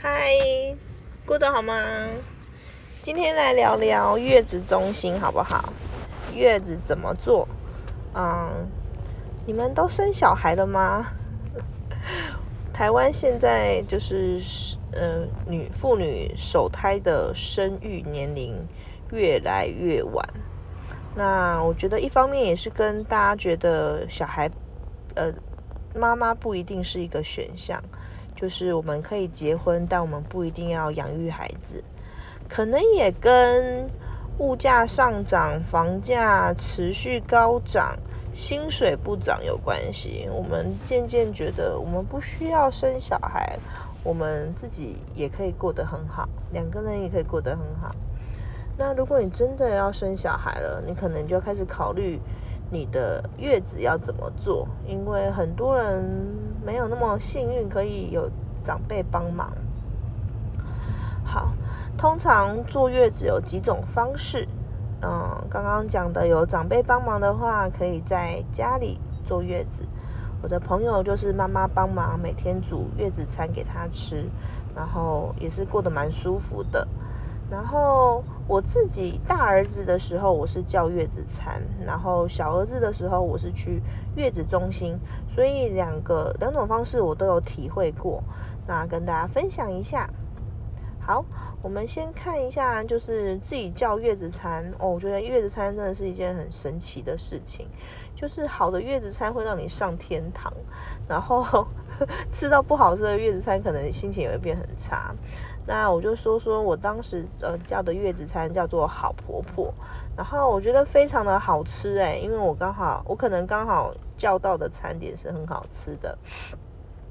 嗨，过得好吗？今天来聊聊月子中心好不好？月子怎么做？嗯，你们都生小孩了吗？台湾现在就是呃，女妇女首胎的生育年龄越来越晚。那我觉得一方面也是跟大家觉得小孩，呃，妈妈不一定是一个选项，就是我们可以结婚，但我们不一定要养育孩子，可能也跟物价上涨、房价持续高涨、薪水不涨有关系。我们渐渐觉得，我们不需要生小孩，我们自己也可以过得很好，两个人也可以过得很好。那如果你真的要生小孩了，你可能就要开始考虑你的月子要怎么做，因为很多人没有那么幸运可以有长辈帮忙。好，通常坐月子有几种方式，嗯，刚刚讲的有长辈帮忙的话，可以在家里坐月子。我的朋友就是妈妈帮忙每天煮月子餐给他吃，然后也是过得蛮舒服的。然后我自己大儿子的时候，我是叫月子餐；然后小儿子的时候，我是去月子中心。所以两个两种方式我都有体会过，那跟大家分享一下。好，我们先看一下，就是自己叫月子餐哦。我觉得月子餐真的是一件很神奇的事情，就是好的月子餐会让你上天堂，然后 吃到不好吃的月子餐，可能心情也会变很差。那我就说说我当时呃叫的月子餐叫做好婆婆，然后我觉得非常的好吃诶，因为我刚好我可能刚好叫到的餐点是很好吃的。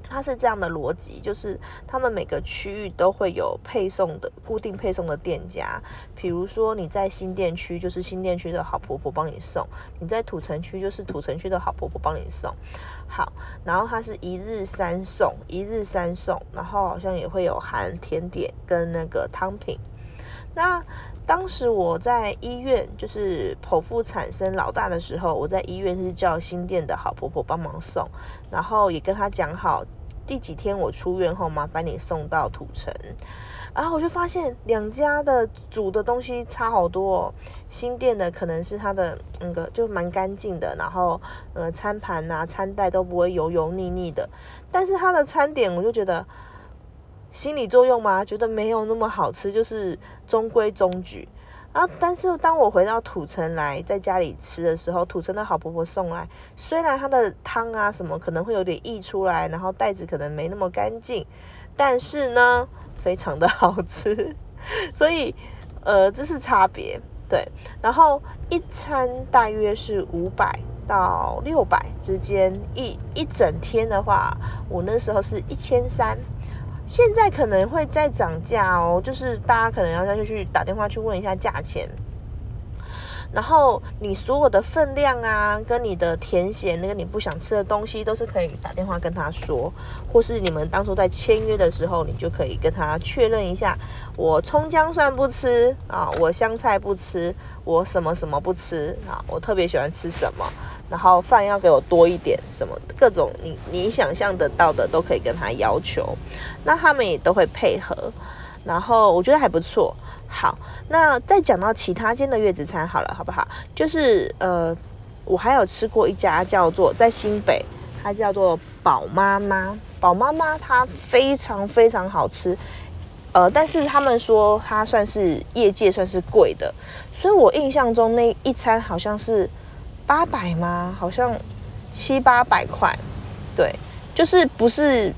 它是这样的逻辑，就是他们每个区域都会有配送的固定配送的店家，比如说你在新店区，就是新店区的好婆婆帮你送；你在土城区，就是土城区的好婆婆帮你送。好，然后它是一日三送，一日三送，然后好像也会有含甜点跟那个汤品。那当时我在医院，就是剖腹产生老大的时候，我在医院是叫新店的好婆婆帮忙送，然后也跟他讲好。第几天我出院后，麻烦你送到土城，然后我就发现两家的煮的东西差好多。哦。新店的可能是它的那个就蛮干净的，然后呃餐盘啊餐袋都不会油油腻腻的，但是它的餐点我就觉得心理作用嘛，觉得没有那么好吃，就是中规中矩。然后，但是当我回到土城来，在家里吃的时候，土城的好婆婆送来，虽然它的汤啊什么可能会有点溢出来，然后袋子可能没那么干净，但是呢，非常的 好吃。所以，呃，这是差别，对。然后一餐大约是五百到六百之间，一一整天的话，我那时候是一千三。现在可能会再涨价哦，就是大家可能要再去打电话去问一下价钱。然后你所有的分量啊，跟你的甜咸那个你不想吃的东西，都是可以打电话跟他说，或是你们当初在签约的时候，你就可以跟他确认一下，我葱姜蒜不吃啊，我香菜不吃，我什么什么不吃啊，我特别喜欢吃什么。然后饭要给我多一点，什么各种你你想象得到的都可以跟他要求，那他们也都会配合，然后我觉得还不错。好，那再讲到其他间的月子餐好了，好不好？就是呃，我还有吃过一家叫做在新北，它叫做宝妈妈，宝妈妈它非常非常好吃，呃，但是他们说它算是业界算是贵的，所以我印象中那一餐好像是。八百吗？好像七八百块，对，就是不是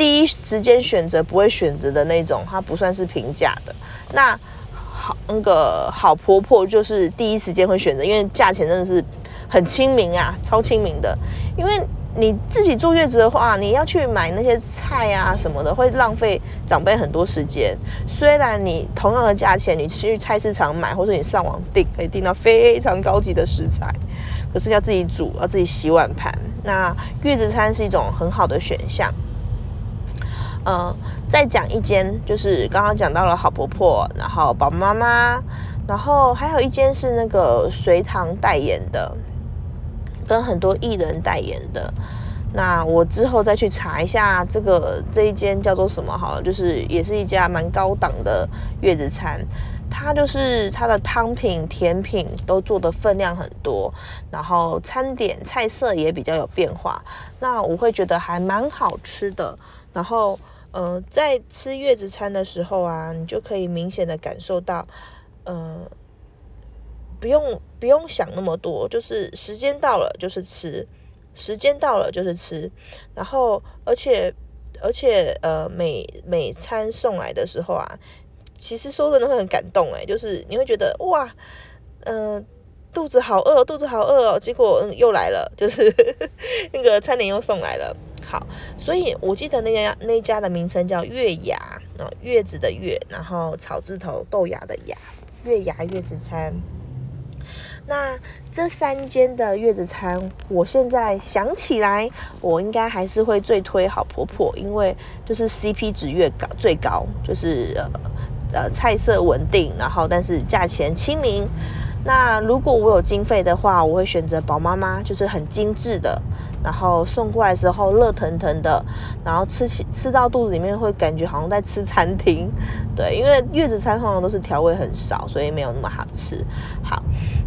第一时间选择不会选择的那种，它不算是平价的。那好，那个好婆婆就是第一时间会选择，因为价钱真的是很亲民啊，超亲民的，因为。你自己坐月子的话，你要去买那些菜啊什么的，会浪费长辈很多时间。虽然你同样的价钱，你去菜市场买，或者你上网订，可以订到非常高级的食材，可是要自己煮，要自己洗碗盘。那月子餐是一种很好的选项。嗯，再讲一间，就是刚刚讲到了好婆婆，然后宝妈妈，然后还有一间是那个隋唐代言的。跟很多艺人代言的，那我之后再去查一下这个这一间叫做什么好了，就是也是一家蛮高档的月子餐。它就是它的汤品、甜品都做的分量很多，然后餐点菜色也比较有变化，那我会觉得还蛮好吃的。然后，呃，在吃月子餐的时候啊，你就可以明显的感受到，呃，不用不用想那么多，就是时间到了就是吃，时间到了就是吃，然后而且而且呃每每餐送来的时候啊。其实说真的会很感动诶，就是你会觉得哇，嗯，肚子好饿，肚子好饿哦，结果嗯又来了，就是 那个餐点又送来了。好，所以我记得那家那家的名称叫月牙，啊月子的月，然后草字头豆芽的芽，月牙月子餐。那这三间的月子餐，我现在想起来，我应该还是会最推好婆婆，因为就是 CP 值越高最高，就是呃。呃，菜色稳定，然后但是价钱亲民。那如果我有经费的话，我会选择宝妈妈，就是很精致的，然后送过来时候热腾腾的，然后吃起吃到肚子里面会感觉好像在吃餐厅。对，因为月子餐通常都是调味很少，所以没有那么好吃。好，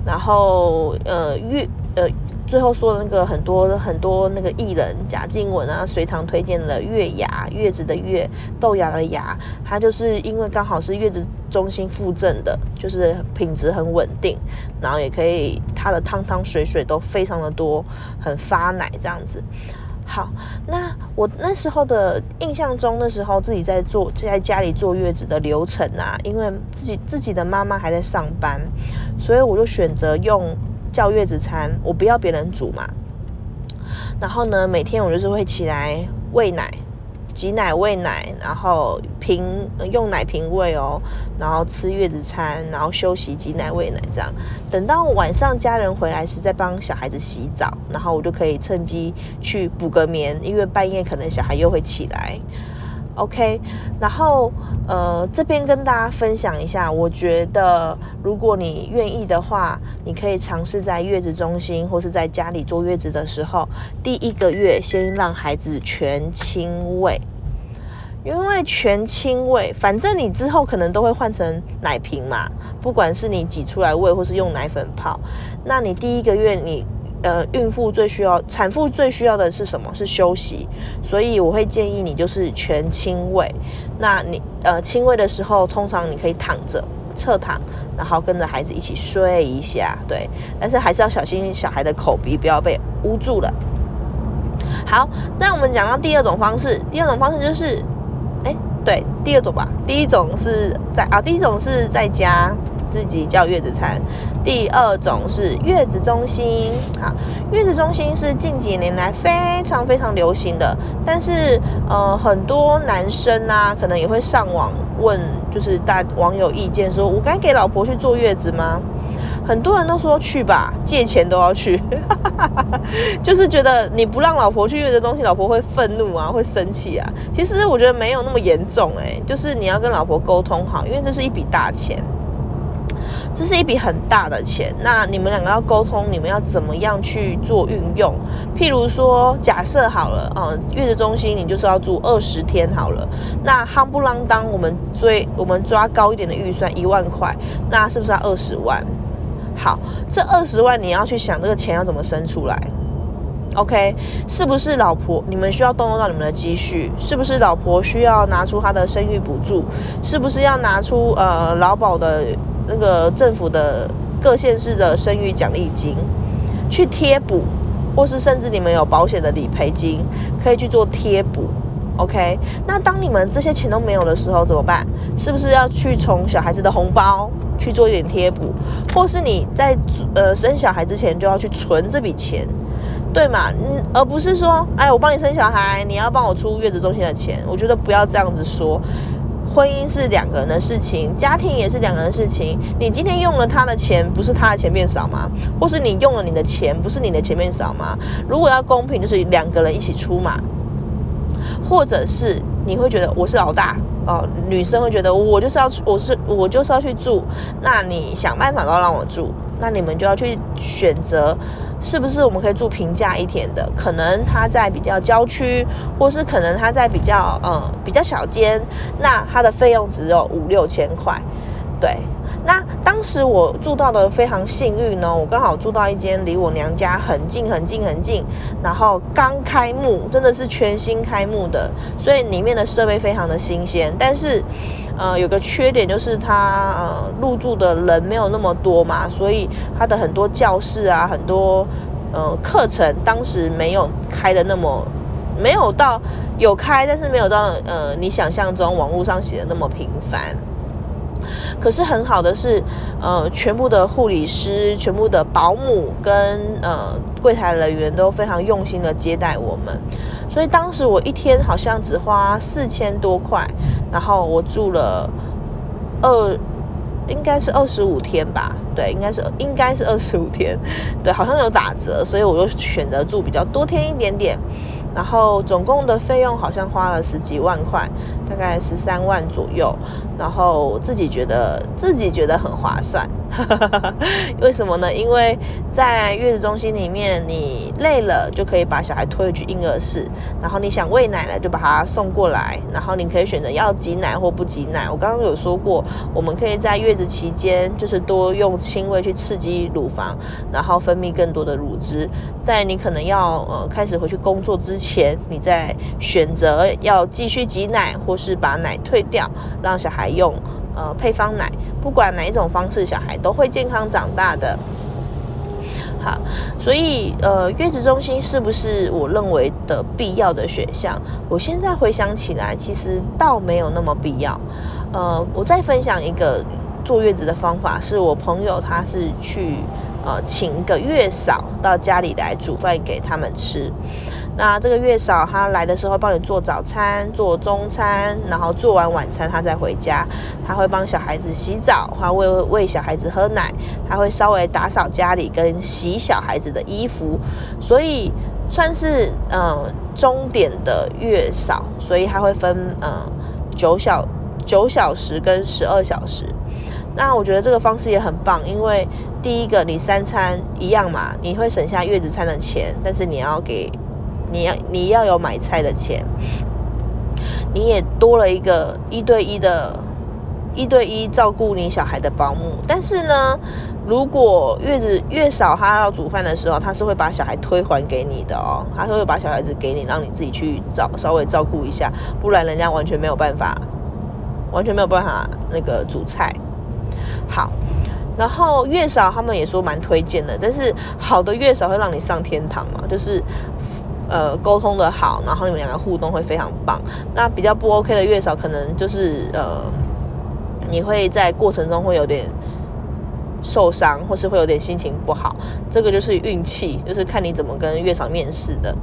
然后呃月呃。最后说的那个很多很多那个艺人贾静雯啊，隋唐推荐了月牙月子的月豆芽的芽，它就是因为刚好是月子中心附赠的，就是品质很稳定，然后也可以它的汤汤水水都非常的多，很发奶这样子。好，那我那时候的印象中，那时候自己在做在家里坐月子的流程啊，因为自己自己的妈妈还在上班，所以我就选择用。叫月子餐，我不要别人煮嘛。然后呢，每天我就是会起来喂奶、挤奶、喂奶，然后瓶用奶瓶喂哦，然后吃月子餐，然后休息、挤奶、喂奶这样。等到晚上家人回来时，再帮小孩子洗澡，然后我就可以趁机去补个眠，因为半夜可能小孩又会起来。OK，然后呃这边跟大家分享一下，我觉得如果你愿意的话，你可以尝试在月子中心或是在家里坐月子的时候，第一个月先让孩子全亲喂，因为全亲喂，反正你之后可能都会换成奶瓶嘛，不管是你挤出来喂或是用奶粉泡，那你第一个月你。呃，孕妇最需要，产妇最需要的是什么？是休息。所以我会建议你就是全亲喂。那你呃亲喂的时候，通常你可以躺着侧躺，然后跟着孩子一起睡一下，对。但是还是要小心小孩的口鼻不要被捂住了。好，那我们讲到第二种方式，第二种方式就是，哎，对，第二种吧。第一种是在啊，第一种是在家。自己叫月子餐，第二种是月子中心。好，月子中心是近几年来非常非常流行的，但是呃，很多男生啊，可能也会上网问，就是大网友意见，说我该给老婆去坐月子吗？很多人都说去吧，借钱都要去，就是觉得你不让老婆去月子中心，老婆会愤怒啊，会生气啊。其实我觉得没有那么严重，哎，就是你要跟老婆沟通好，因为这是一笔大钱。这是一笔很大的钱，那你们两个要沟通，你们要怎么样去做运用？譬如说，假设好了，嗯，月子中心你就是要住二十天好了，那夯不啷当，我们追我们抓高一点的预算一万块，那是不是要二十万？好，这二十万你要去想这个钱要怎么生出来？OK，是不是老婆你们需要动用到你们的积蓄？是不是老婆需要拿出她的生育补助？是不是要拿出呃劳保的？那个政府的各县市的生育奖励金去贴补，或是甚至你们有保险的理赔金，可以去做贴补。OK，那当你们这些钱都没有的时候怎么办？是不是要去从小孩子的红包去做一点贴补，或是你在呃生小孩之前就要去存这笔钱，对吗？嗯，而不是说，哎，我帮你生小孩，你要帮我出月子中心的钱。我觉得不要这样子说。婚姻是两个人的事情，家庭也是两个人的事情。你今天用了他的钱，不是他的钱变少吗？或是你用了你的钱，不是你的钱变少吗？如果要公平，就是两个人一起出马，或者是你会觉得我是老大哦，女生会觉得我就是要我是我就是要去住，那你想办法都要让我住，那你们就要去选择是不是我们可以住平价一点的？可能它在比较郊区，或是可能它在比较嗯比较小间，那它的费用只有五六千块，对。那当时我住到的非常幸运呢，我刚好住到一间离我娘家很近很近很近，然后刚开幕，真的是全新开幕的，所以里面的设备非常的新鲜。但是，呃，有个缺点就是它呃入住的人没有那么多嘛，所以它的很多教室啊，很多呃课程当时没有开的那么没有到有开，但是没有到呃你想象中网络上写的那么频繁。可是很好的是，呃，全部的护理师、全部的保姆跟呃柜台人员都非常用心的接待我们，所以当时我一天好像只花四千多块，然后我住了二，应该是二十五天吧，对，应该是应该是二十五天，对，好像有打折，所以我就选择住比较多天一点点。然后总共的费用好像花了十几万块，大概十三万左右。然后自己觉得自己觉得很划算。为什么呢？因为在月子中心里面，你累了就可以把小孩推回去婴儿室，然后你想喂奶了就把他送过来，然后你可以选择要挤奶或不挤奶。我刚刚有说过，我们可以在月子期间就是多用亲喂去刺激乳房，然后分泌更多的乳汁。在你可能要呃开始回去工作之前，你再选择要继续挤奶，或是把奶退掉，让小孩用。呃，配方奶，不管哪一种方式，小孩都会健康长大的。好，所以呃，月子中心是不是我认为的必要的选项？我现在回想起来，其实倒没有那么必要。呃，我再分享一个坐月子的方法，是我朋友他是去呃请一个月嫂到家里来煮饭给他们吃。那这个月嫂她来的时候帮你做早餐、做中餐，然后做完晚餐她再回家。她会帮小孩子洗澡，她会喂小孩子喝奶，她会稍微打扫家里跟洗小孩子的衣服，所以算是嗯终点的月嫂。所以她会分嗯九小九小时跟十二小时。那我觉得这个方式也很棒，因为第一个你三餐一样嘛，你会省下月子餐的钱，但是你要给。你要你要有买菜的钱，你也多了一个一对一的、一对一照顾你小孩的保姆。但是呢，如果月子月嫂他要煮饭的时候，他是会把小孩推还给你的哦，他会把小孩子给你，让你自己去找稍微照顾一下，不然人家完全没有办法，完全没有办法那个煮菜。好，然后月嫂他们也说蛮推荐的，但是好的月嫂会让你上天堂嘛，就是。呃，沟通的好，然后你们两个互动会非常棒。那比较不 OK 的月嫂，可能就是呃，你会在过程中会有点受伤，或是会有点心情不好。这个就是运气，就是看你怎么跟月嫂面试的。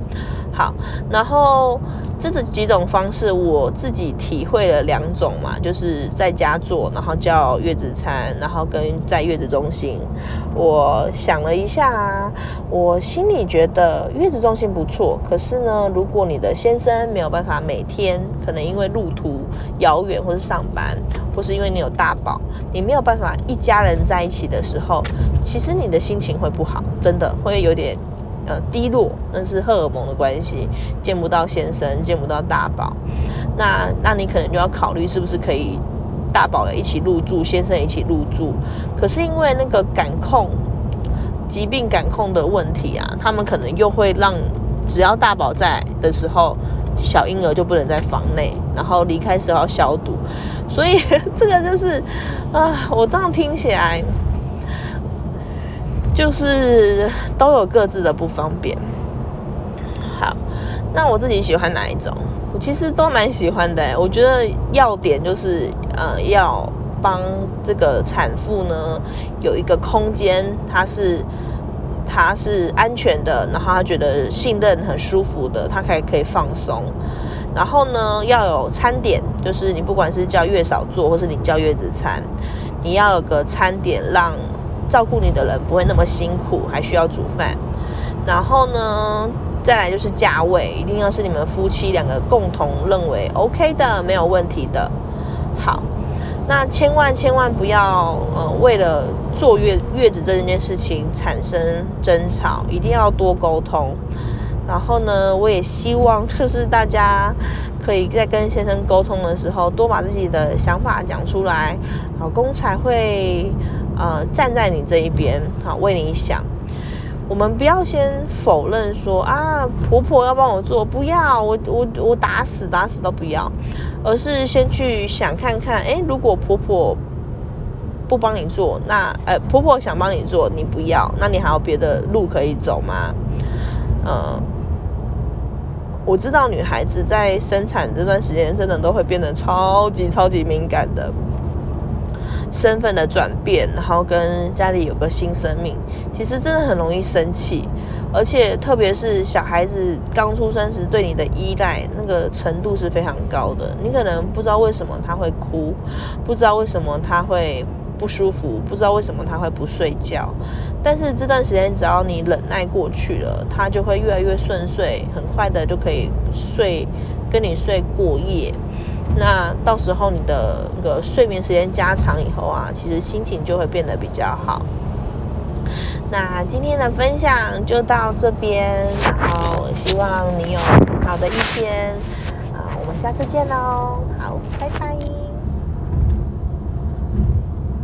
好，然后这是几种方式，我自己体会了两种嘛，就是在家做，然后叫月子餐，然后跟在月子中心。我想了一下啊，我心里觉得月子中心不错，可是呢，如果你的先生没有办法每天，可能因为路途遥远，或是上班，或是因为你有大宝，你没有办法一家人在一起的时候，其实你的心情会不好，真的会有点。呃，低落那是荷尔蒙的关系，见不到先生，见不到大宝，那那你可能就要考虑是不是可以大宝也一起入住，先生一起入住。可是因为那个感控疾病感控的问题啊，他们可能又会让只要大宝在的时候，小婴儿就不能在房内，然后离开时候要消毒，所以 这个就是啊，我这样听起来。就是都有各自的不方便。好，那我自己喜欢哪一种？我其实都蛮喜欢的。我觉得要点就是，呃，要帮这个产妇呢有一个空间，她是她是安全的，然后她觉得信任很舒服的，她可以可以放松。然后呢，要有餐点，就是你不管是叫月嫂做，或是你叫月子餐，你要有个餐点让。照顾你的人不会那么辛苦，还需要煮饭。然后呢，再来就是价位，一定要是你们夫妻两个共同认为 OK 的，没有问题的。好，那千万千万不要呃为了坐月月子这件事情产生争吵，一定要多沟通。然后呢，我也希望就是大家可以在跟先生沟通的时候，多把自己的想法讲出来，老公才会呃站在你这一边，好为你想。我们不要先否认说啊，婆婆要帮我做，不要，我我我打死打死都不要，而是先去想看看，哎，如果婆婆不帮你做，那呃婆婆想帮你做，你不要，那你还有别的路可以走吗？嗯，我知道女孩子在生产这段时间，真的都会变得超级超级敏感的。身份的转变，然后跟家里有个新生命，其实真的很容易生气，而且特别是小孩子刚出生时对你的依赖那个程度是非常高的。你可能不知道为什么他会哭，不知道为什么他会不舒服，不知道为什么他会不睡觉，但是这段时间只要你忍耐过去了，他就会越来越顺遂，很快的就可以睡，跟你睡过夜。那到时候你的那个睡眠时间加长以后啊，其实心情就会变得比较好。那今天的分享就到这边，然后希望你有好的一天啊，我们下次见喽，好，拜拜。